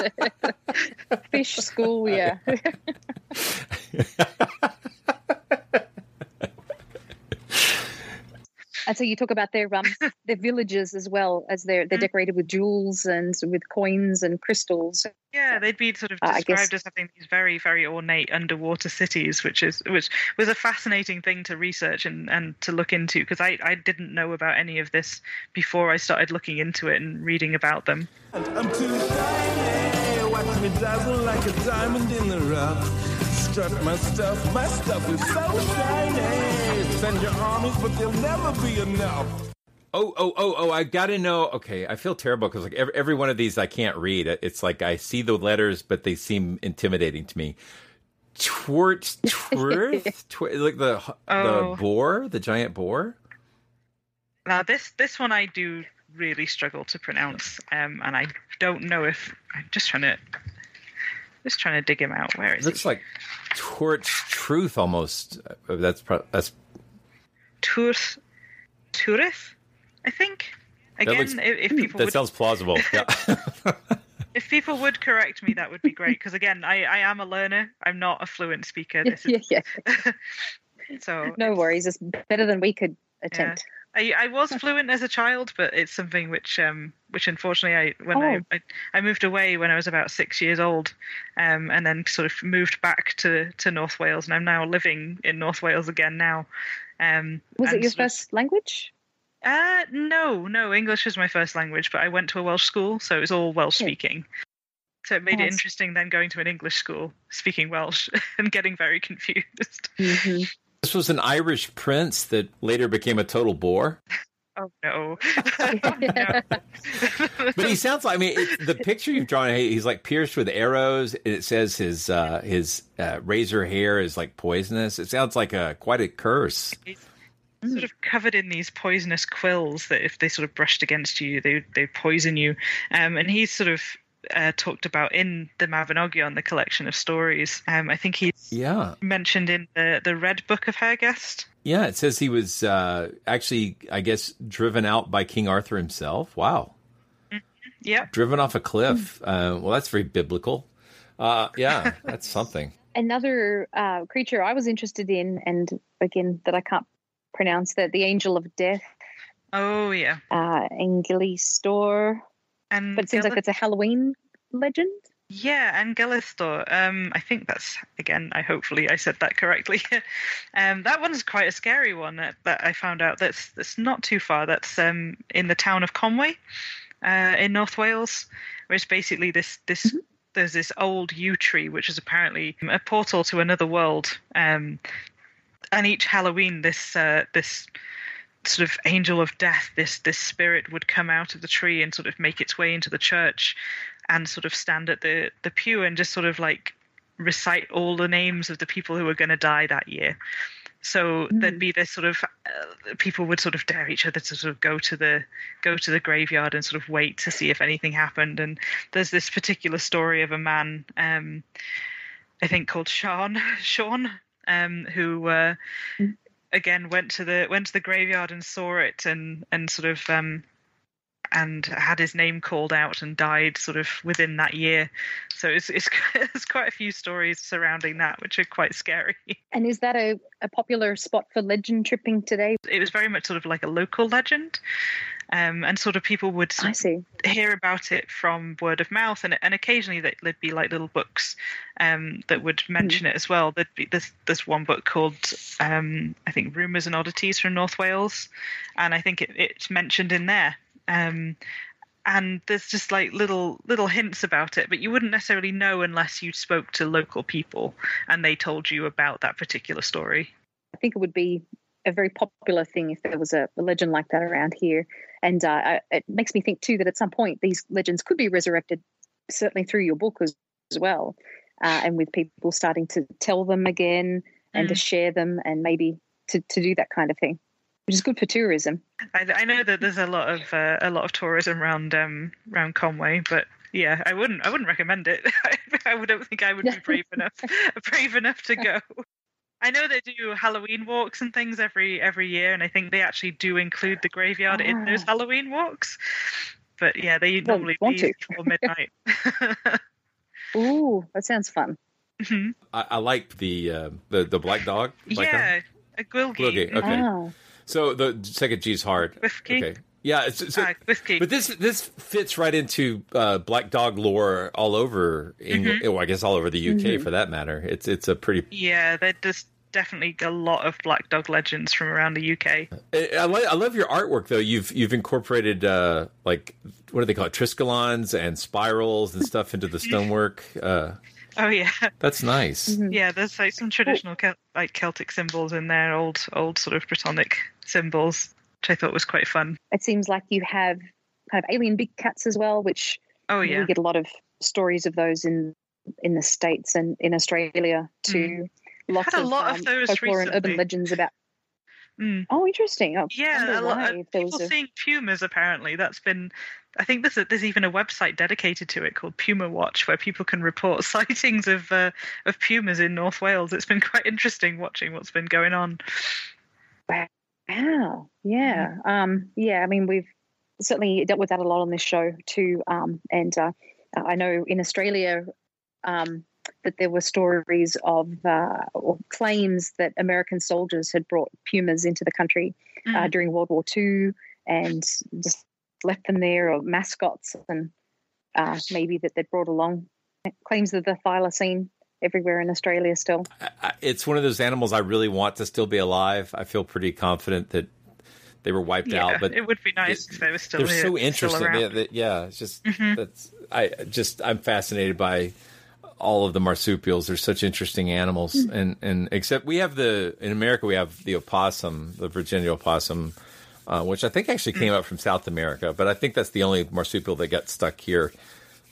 a fish school, yeah. and so you talk about their um their villages as well as they're they're decorated with jewels and with coins and crystals. Yeah, they'd be sort of Uh, described guess- as having these very, very ornate underwater cities, which is which was a fascinating thing to research and, and to look into because I, I didn't know about any of this before I started looking into it and reading about them. I'm too shiny. Watch me dazzle like a diamond in the rough. Strut my stuff, my stuff is so shiny. Send your armies, but they'll never be enough. Oh, oh, oh, oh! I got to know. Okay, I feel terrible because like every, every one of these I can't read. It's like I see the letters, but they seem intimidating to me. Twort, twirth, tw- like the Oh. the boar, the giant boar. Now this this one I do really struggle to pronounce, um, and I don't know if I'm just trying to just trying to dig him out. Where It is looks like torch truth almost. Uh, That's pro- that's Turth Turith? I think. that Again, looks- if, if people that would sounds plausible. Yeah. if people would correct me, that would be great. Because again, I, I am a learner. I'm not a fluent speaker. This is, yeah, yeah. so No worries, it's better than we could attempt. I, I was fluent as a child, but it's something which um which unfortunately I when Oh. I, I I moved away when I was about six years old, um and then sort of moved back to to North Wales, and I'm now living in North Wales again now. Um, Was it your sort of- first language? Uh, no, no. English was my first language, but I went to a Welsh school, so it was all Welsh speaking. So it made it interesting then going to an English school speaking Welsh and getting very confused. Mm-hmm. this was an Irish prince that later became a total bore. Oh no. But he sounds like I mean it, the picture you've drawn. He's like pierced with arrows, and it says his uh, his uh, razor hair is like poisonous. It sounds like a quite a curse. sort of covered in these poisonous quills that if they sort of brushed against you, they they poison you. Um, and he's sort of uh, talked about in the Mabinogion, the collection of stories. Um, I think he's Yeah, mentioned in the the Red Book of Hergest. yeah. It says he was uh, actually, I guess, driven out by King Arthur himself. Wow, Yeah. driven off a cliff. Uh, well, that's very biblical. Uh, yeah, that's something. Another uh, creature I was interested in, and again that I can't pronounce, that the Angel of Death, Oh yeah. uh, Angeli Store. And But it seems like it's a Halloween legend. Yeah, Angelystor. Um, I think that's again. I hopefully I said that correctly. um, that one's quite a scary one that, that I found out. That's that's not too far. That's um in the town of Conwy, uh, in North Wales, where it's basically this this. There's this old yew tree, which is apparently a portal to another world. Um, and each Halloween, this uh, this sort of angel of death, this this spirit would come out of the tree and sort of make its way into the church and sort of stand at the the pew and just sort of like recite all the names of the people who were going to die that year. So there'd be this sort of uh, people would sort of dare each other to sort of go to the go to the graveyard and sort of wait to see if anything happened. And there's this particular story of a man, um, I think called Sean, Sean, um, who uh, again went to the went to the graveyard and saw it and and sort of um, and had his name called out and died sort of within that year. So it's it's there's quite a few stories surrounding that which are quite scary. And is that a, a popular spot for legend tripping today? It was very much sort of like a local legend. Um, and sort of people would hear about it from word of mouth, and and occasionally there'd be like little books um, that would mention it as well. There'd be there's there's one book called um, I think Rumours and Oddities from North Wales, and I think it, it's mentioned in there. Um, and there's just like little little hints about it, but you wouldn't necessarily know unless you spoke to local people and they told you about that particular story. I think it would be a very popular thing if there was a, a legend like that around here. And uh, I, it makes me think too that at some point these legends could be resurrected, certainly through your book as, as well, uh, and with people starting to tell them again and to Mm. share them and maybe to, to do that kind of thing, which is good for tourism. I, I know that there's a lot of uh, a lot of tourism around um around Conwy, but yeah, I wouldn't I wouldn't recommend it. I would don't think I would be brave enough brave enough to go. I know they do Halloween walks and things every every year, and I think they actually do include the graveyard in those Ah. Halloween walks. But yeah, they Well, normally want leave to. before midnight. Ooh, that sounds fun. I, I like the uh, the the black dog. Black dog? yeah, a Gwyllgi. Gwyllgi, okay. Ah. So the second G's hard. Whiskey. Okay. Yeah, it's, so, Ah, whiskey. but this this fits right into uh, black dog lore all over England. Mhm. Well, I guess all over the UK Mhm. for that matter. It's it's a pretty. Yeah, there's definitely a lot of black dog legends from around the UK. I, I, lo- I love your artwork though. You've you've incorporated uh, like what do they call it, triskelons and spirals and stuff into the stonework. Uh, Oh yeah, that's nice. yeah. There's like some traditional Cel- like Celtic symbols in there, old old sort of Brittonic symbols, which I thought was quite fun. It seems like you have kind of alien big cats as well, which Oh we yeah, get a lot of stories of those in in the states and in Australia too. Lots Had a of, lot of um, those folklore and urban legends about. Mm. Oh, interesting. Oh, yeah. A lot of people a- seeing pumas. Apparently, that's been. I think there's a, there's even a website dedicated to it called Puma Watch, where people can report sightings of uh, of pumas in North Wales. It's been quite interesting watching what's been going on. Wow. Yeah. Um, yeah. I mean, we've certainly dealt with that a lot on this show too. Um, and uh, I know in Australia um, that there were stories of uh, or claims that American soldiers had brought pumas into the country uh, Mm. during World War II and just left them there, or mascots, and uh, maybe that they'd brought along claims of the thylacine everywhere in Australia still. It's one of those animals I really want to still be alive. I feel pretty confident that they were wiped Yeah, out, but it would be nice if they were still they're here, so interesting. They- they- yeah, it's just Mhm. that's I just I'm fascinated by all of the marsupials. They're such interesting animals, Mm. and and except we have the in America we have the opossum, the Virginia opossum, uh, which I think actually Mm. came up from South America, but I think that's the only marsupial that got stuck here.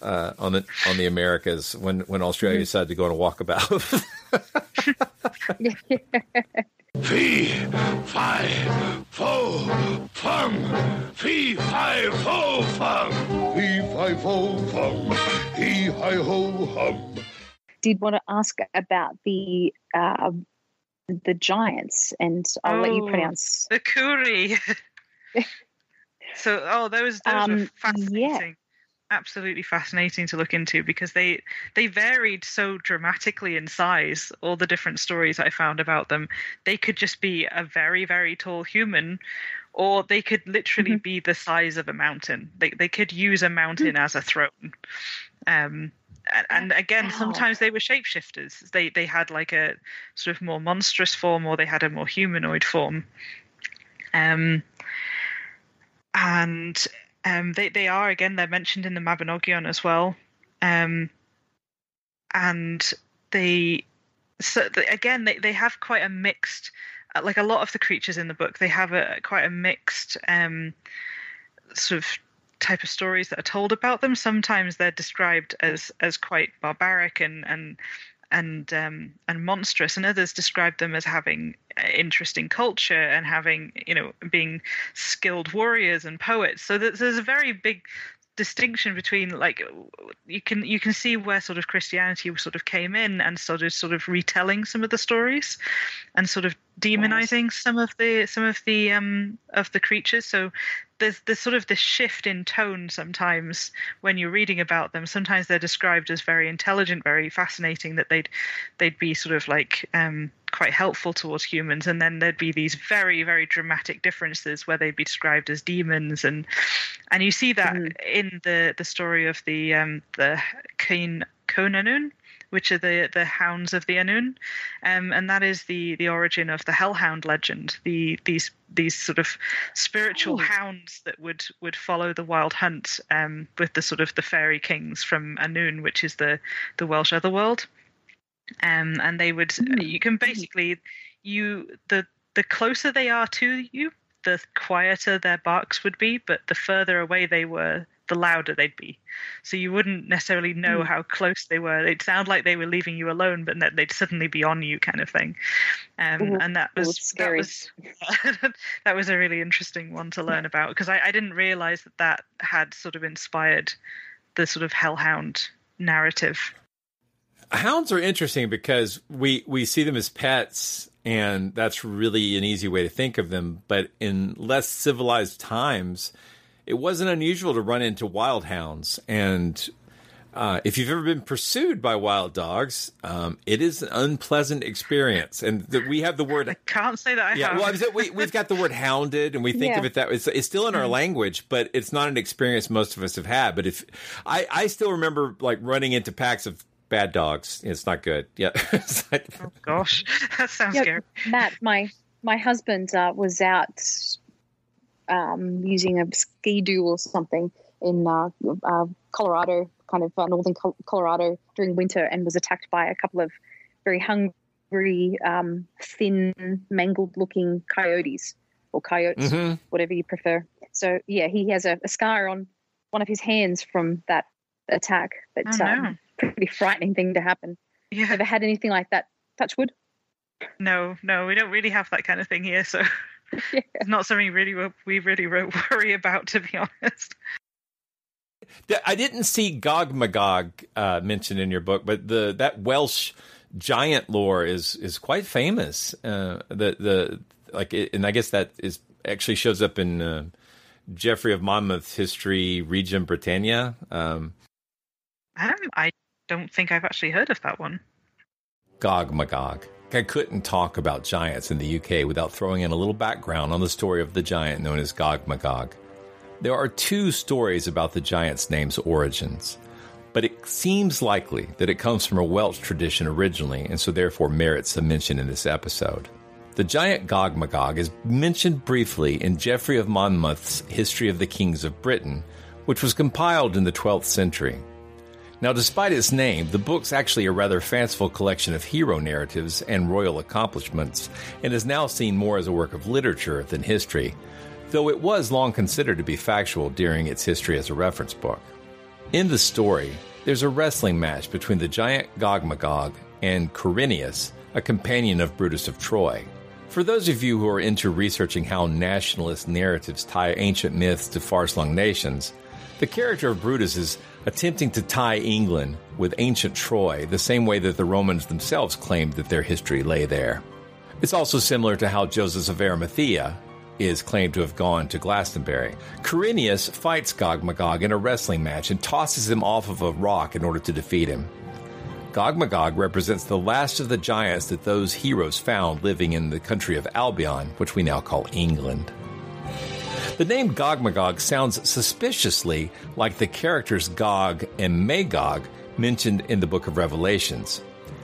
Uh, on the on the Americas when when Australia Mm. decided to go on a walkabout. Fee, fi, fo, fum. Fee, fi, fo, fum. Fee, fi, fo, fum. Hee, hi, ho, hum. did want to ask about the uh, the giants, and I'll let you Oh, pronounce. the Cewri. so, oh, those those Um, were fascinating. Absolutely fascinating to look into because they they varied so dramatically in size. All the different stories I found about them, they could just be a very very tall human, or they could literally Mm-hmm. be the size of a mountain. They they could use a mountain as a throne. Um, and, and again, sometimes they were shapeshifters. They they had like a sort of more monstrous form, or they had a more humanoid form. Um, and um, they they are again they're mentioned in the Mabinogion as well. Um, and they so again they they have quite a mixed uh, like a lot of the creatures in the book they have a quite a mixed um sort of type of stories that are told about them sometimes they're described as as quite barbaric and and and um, and monstrous, and others describe them as having uh, interesting culture and having you know being skilled warriors and poets. So there's, there's a very big distinction between like you can you can see where sort of Christianity sort of came in and started sort of retelling some of the stories and sort of demonizing some of the some of the um of the creatures. So there's there's sort of this shift in tone sometimes when you're reading about them. Sometimes they're described as very intelligent very fascinating that they'd they'd be sort of like um quite helpful towards humans. And then there'd be these very very dramatic differences where they'd be described as demons. And and you see that mm. in the the story of the um the Cŵn Annwn which are the the hounds of the Annwn, um, and that is the the origin of the Hellhound legend. The these these sort of spiritual oh. hounds that would would follow the wild hunt um, with the sort of the fairy kings from Annwn, which is the the Welsh otherworld. Um, and they would mm. you can basically you the the closer they are to you, the quieter their barks would be, but the further away they were, the louder they'd be. So you wouldn't necessarily know mm. how close they were. They'd sound like they were leaving you alone, but then they'd suddenly be on you, kind of thing. Um, Ooh, and that was scary. That was, that was a really interesting one to learn about because I, I didn't realize that that had sort of inspired the sort of hellhound narrative. Hounds are interesting because we we see them as pets and that's really an easy way to think of them. But in less civilized times, it wasn't unusual to run into wild hounds. And uh, if you've ever been pursued by wild dogs, um, it is an unpleasant experience. And the, we have the word. I can't say that I yeah, have. Well, we, we've got the word hounded, and we think Yeah. of it that it's, it's still in our language, but it's not an experience most of us have had. But if I, I still remember like running into packs of bad dogs. It's not good. Yeah. It's like- Oh gosh, that sounds Yeah, scary. Matt, my my husband uh, was out um, using a ski doo or something in uh, uh, Colorado, kind of uh, northern Col- Colorado during winter, and was attacked by a couple of very hungry, um, thin, mangled-looking coyotes or coyotes, Mhm. whatever you prefer. So yeah, he has a, a scar on one of his hands from that attack. But Oh, no. um, pretty frightening thing to happen. Yeah. Ever had anything like that? Touch wood. No, no, we don't really have that kind of thing here, so it's not something really we really worry about, to be honest. I didn't see Gog Magog uh, mentioned in your book, but the that Welsh giant lore is is quite famous. Uh, the the like, it, and I guess that is actually shows up in uh, Geoffrey of Monmouth's history, Regum Britanniae. Um, Um, I don't think I've actually heard of that one. Gog Magog. I couldn't talk about giants in the UK without throwing in a little background on the story of the giant known as Gog Magog. There are two stories about the giant's name's origins, but it seems likely that it comes from a Welsh tradition originally, and so therefore merits a mention in this episode. The giant Gog Magog is mentioned briefly in Geoffrey of Monmouth's History of the Kings of Britain, which was compiled in the 12th century. Now, despite its name, the book's actually a rather fanciful collection of hero narratives and royal accomplishments, and is now seen more as a work of literature than history, though it was long considered to be factual during its history as a reference book. In the story, there's a wrestling match between the giant Gogmagog and Corineus, a companion of Brutus of Troy. For those of you who are into researching how nationalist narratives tie ancient myths to far flung nations, the character of Brutus is attempting to tie England with ancient Troy the same way that the Romans themselves claimed that their history lay there. It's also similar to how Joseph of Arimathea is claimed to have gone to Glastonbury. Corineus fights Gog Magog in a wrestling match and tosses him off of a rock in order to defeat him. Gog Magog represents the last of the giants that those heroes found living in the country of Albion, which we now call England. The name Gog Magog sounds suspiciously like the characters Gog and Magog, mentioned in the book of Revelations.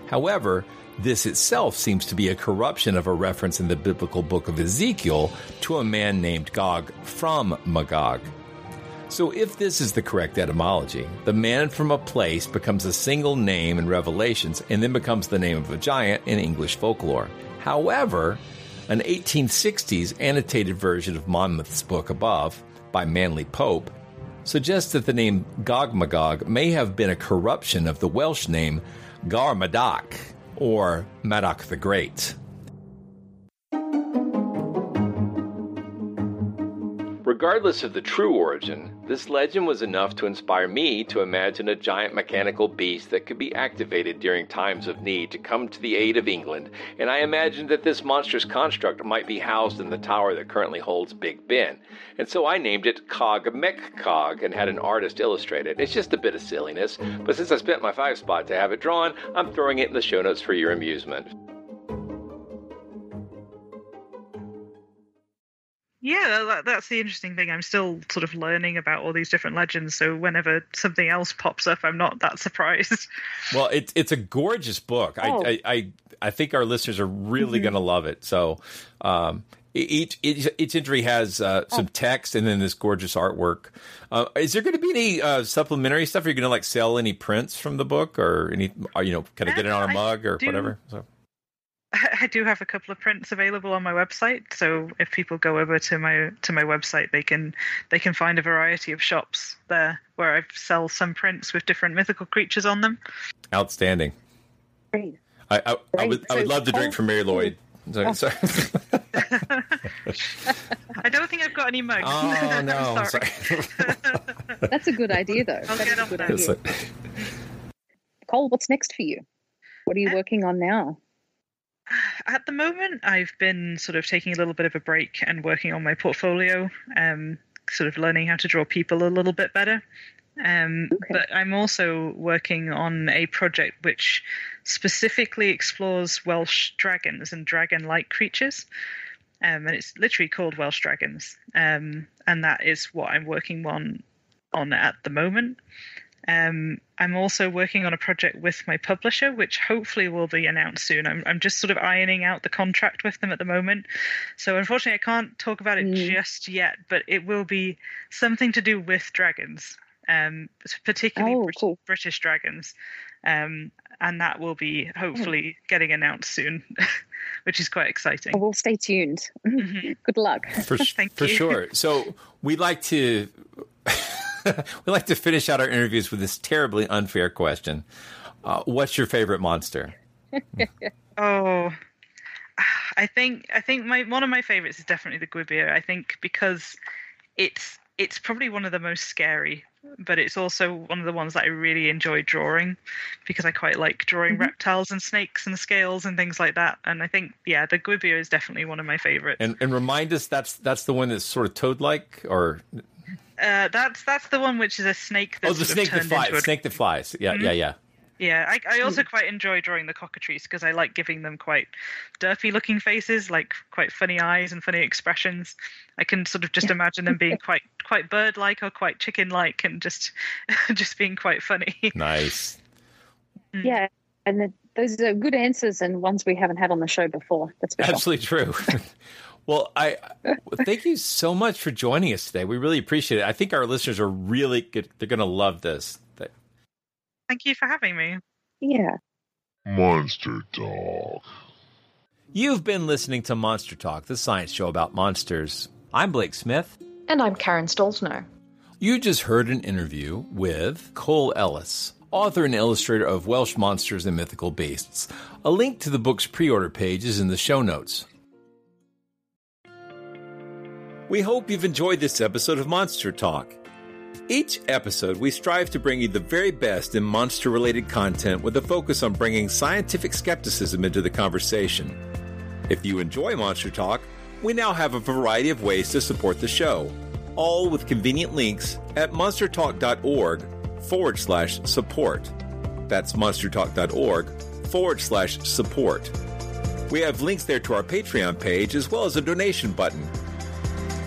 However, this itself seems to be a corruption of a reference in the biblical book of Ezekiel to a man named Gog from Magog. So, if this is the correct etymology, the man from a place becomes a single name in Revelations and then becomes the name of a giant in English folklore. However, an 1860s annotated version of Monmouth's book above by Manly Pope suggests that the name Gogmagog may have been a corruption of the Welsh name Gawr Madoc or Madoc the Great. Regardless of the true origin, this legend was enough to inspire me to imagine a giant mechanical beast that could be activated during times of need to come to the aid of England, and I imagined that this monstrous construct might be housed in the tower that currently holds Big Ben. And so I named it Cog Cog and had an artist illustrate it. It's just a bit of silliness, but since I spent my five spot to have it drawn, I'm throwing it in the show notes for your amusement. Yeah, that, that's the interesting thing. I'm still sort of learning about all these different legends, so whenever something else pops up, I'm not that surprised. Well, it's it's a gorgeous book. Oh. I, I I think our listeners are really mm-hmm. going to love it. So, um, each, each each entry has uh, some oh. text and then this gorgeous artwork. Uh, is there going to be any uh, supplementary stuff? Are you going to like sell any prints from the book, or any? You know, kind of get it on a mug or do, whatever? So. I do have a couple of prints available on my website, so if people go over to my to my website, they can they can find a variety of shops there where I sell some prints with different mythical creatures on them. Outstanding. Great. I I, I would I would love to drink from Mari Lwyd. Oh. Sorry, sorry. I don't think I've got any mugs. Oh no! sorry. That's a good idea, though. I'll That's get on good that. idea. Cole, what's next for you? What are you working on now? At the moment, I've been sort of taking a little bit of a break and working on my portfolio, um, sort of learning how to draw people a little bit better. Um, okay. But I'm also working on a project which specifically explores Welsh dragons and dragon like creatures. Um, and it's literally called Welsh Dragons. Um, and that is what I'm working on on at the moment. Um, I'm also working on a project with my publisher, which hopefully will be announced soon. I'm, I'm just sort of ironing out the contract with them at the moment. So, unfortunately, I can't talk about it mm. just yet, but it will be something to do with dragons, um, particularly oh, Brit- cool. British dragons. Um, and that will be hopefully getting announced soon, which is quite exciting. We'll stay tuned. Mm-hmm. Good luck. For, for sure. So, we'd like to. we like to finish out our interviews with this terribly unfair question. Uh, what's your favorite monster? oh, I think I think my one of my favorites is definitely the Gwiber. I think because it's it's probably one of the most scary, but it's also one of the ones that I really enjoy drawing because I quite like drawing mm-hmm. reptiles and snakes and scales and things like that. And I think yeah, the Gwiber is definitely one of my favorites. And, and remind us that's that's the one that's sort of toad-like, or uh, that's that's the one which is a snake. That's oh, the snake that flies. A... Snake that flies. Yeah, mm-hmm. yeah, yeah. Yeah, I, I also quite enjoy drawing the cockatrice because I like giving them quite derpy looking faces, like quite funny eyes and funny expressions. I can sort of just imagine them being quite quite bird like or quite chicken like and just just being quite funny. Nice. Mm. Yeah, and the, those are good answers and ones we haven't had on the show before. That's absolutely true. Well, I thank you so much for joining us today. We really appreciate it. I think our listeners are really good. They're going to love this. Thank you for having me. Yeah. Monster Talk. You've been listening to Monster Talk, the science show about monsters. I'm Blake Smith. And I'm Karen Stollznow. You just heard an interview with Cole Ellis, author and illustrator of Welsh Monsters and Mythical Beasts. A link to the book's pre order page is in the show notes. We hope you've enjoyed this episode of Monster Talk. Each episode, we strive to bring you the very best in monster related content with a focus on bringing scientific skepticism into the conversation. If you enjoy Monster Talk, we now have a variety of ways to support the show, all with convenient links at monstertalk.org forward slash support. That's monstertalk.org forward slash support. We have links there to our Patreon page as well as a donation button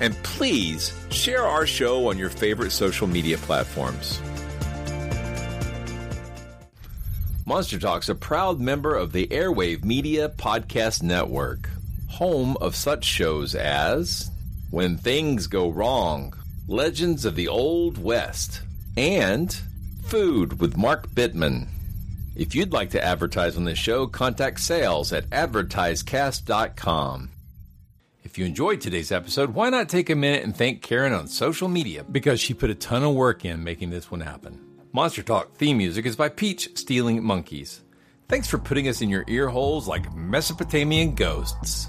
And please share our show on your favorite social media platforms. Monster Talk's a proud member of the Airwave Media Podcast Network, home of such shows as When Things Go Wrong, Legends of the Old West, and Food with Mark Bittman. If you'd like to advertise on this show, contact sales at advertisecast.com. If you enjoyed today's episode, why not take a minute and thank Karen on social media because she put a ton of work in making this one happen. Monster Talk theme music is by Peach Stealing Monkeys. Thanks for putting us in your ear holes like Mesopotamian ghosts.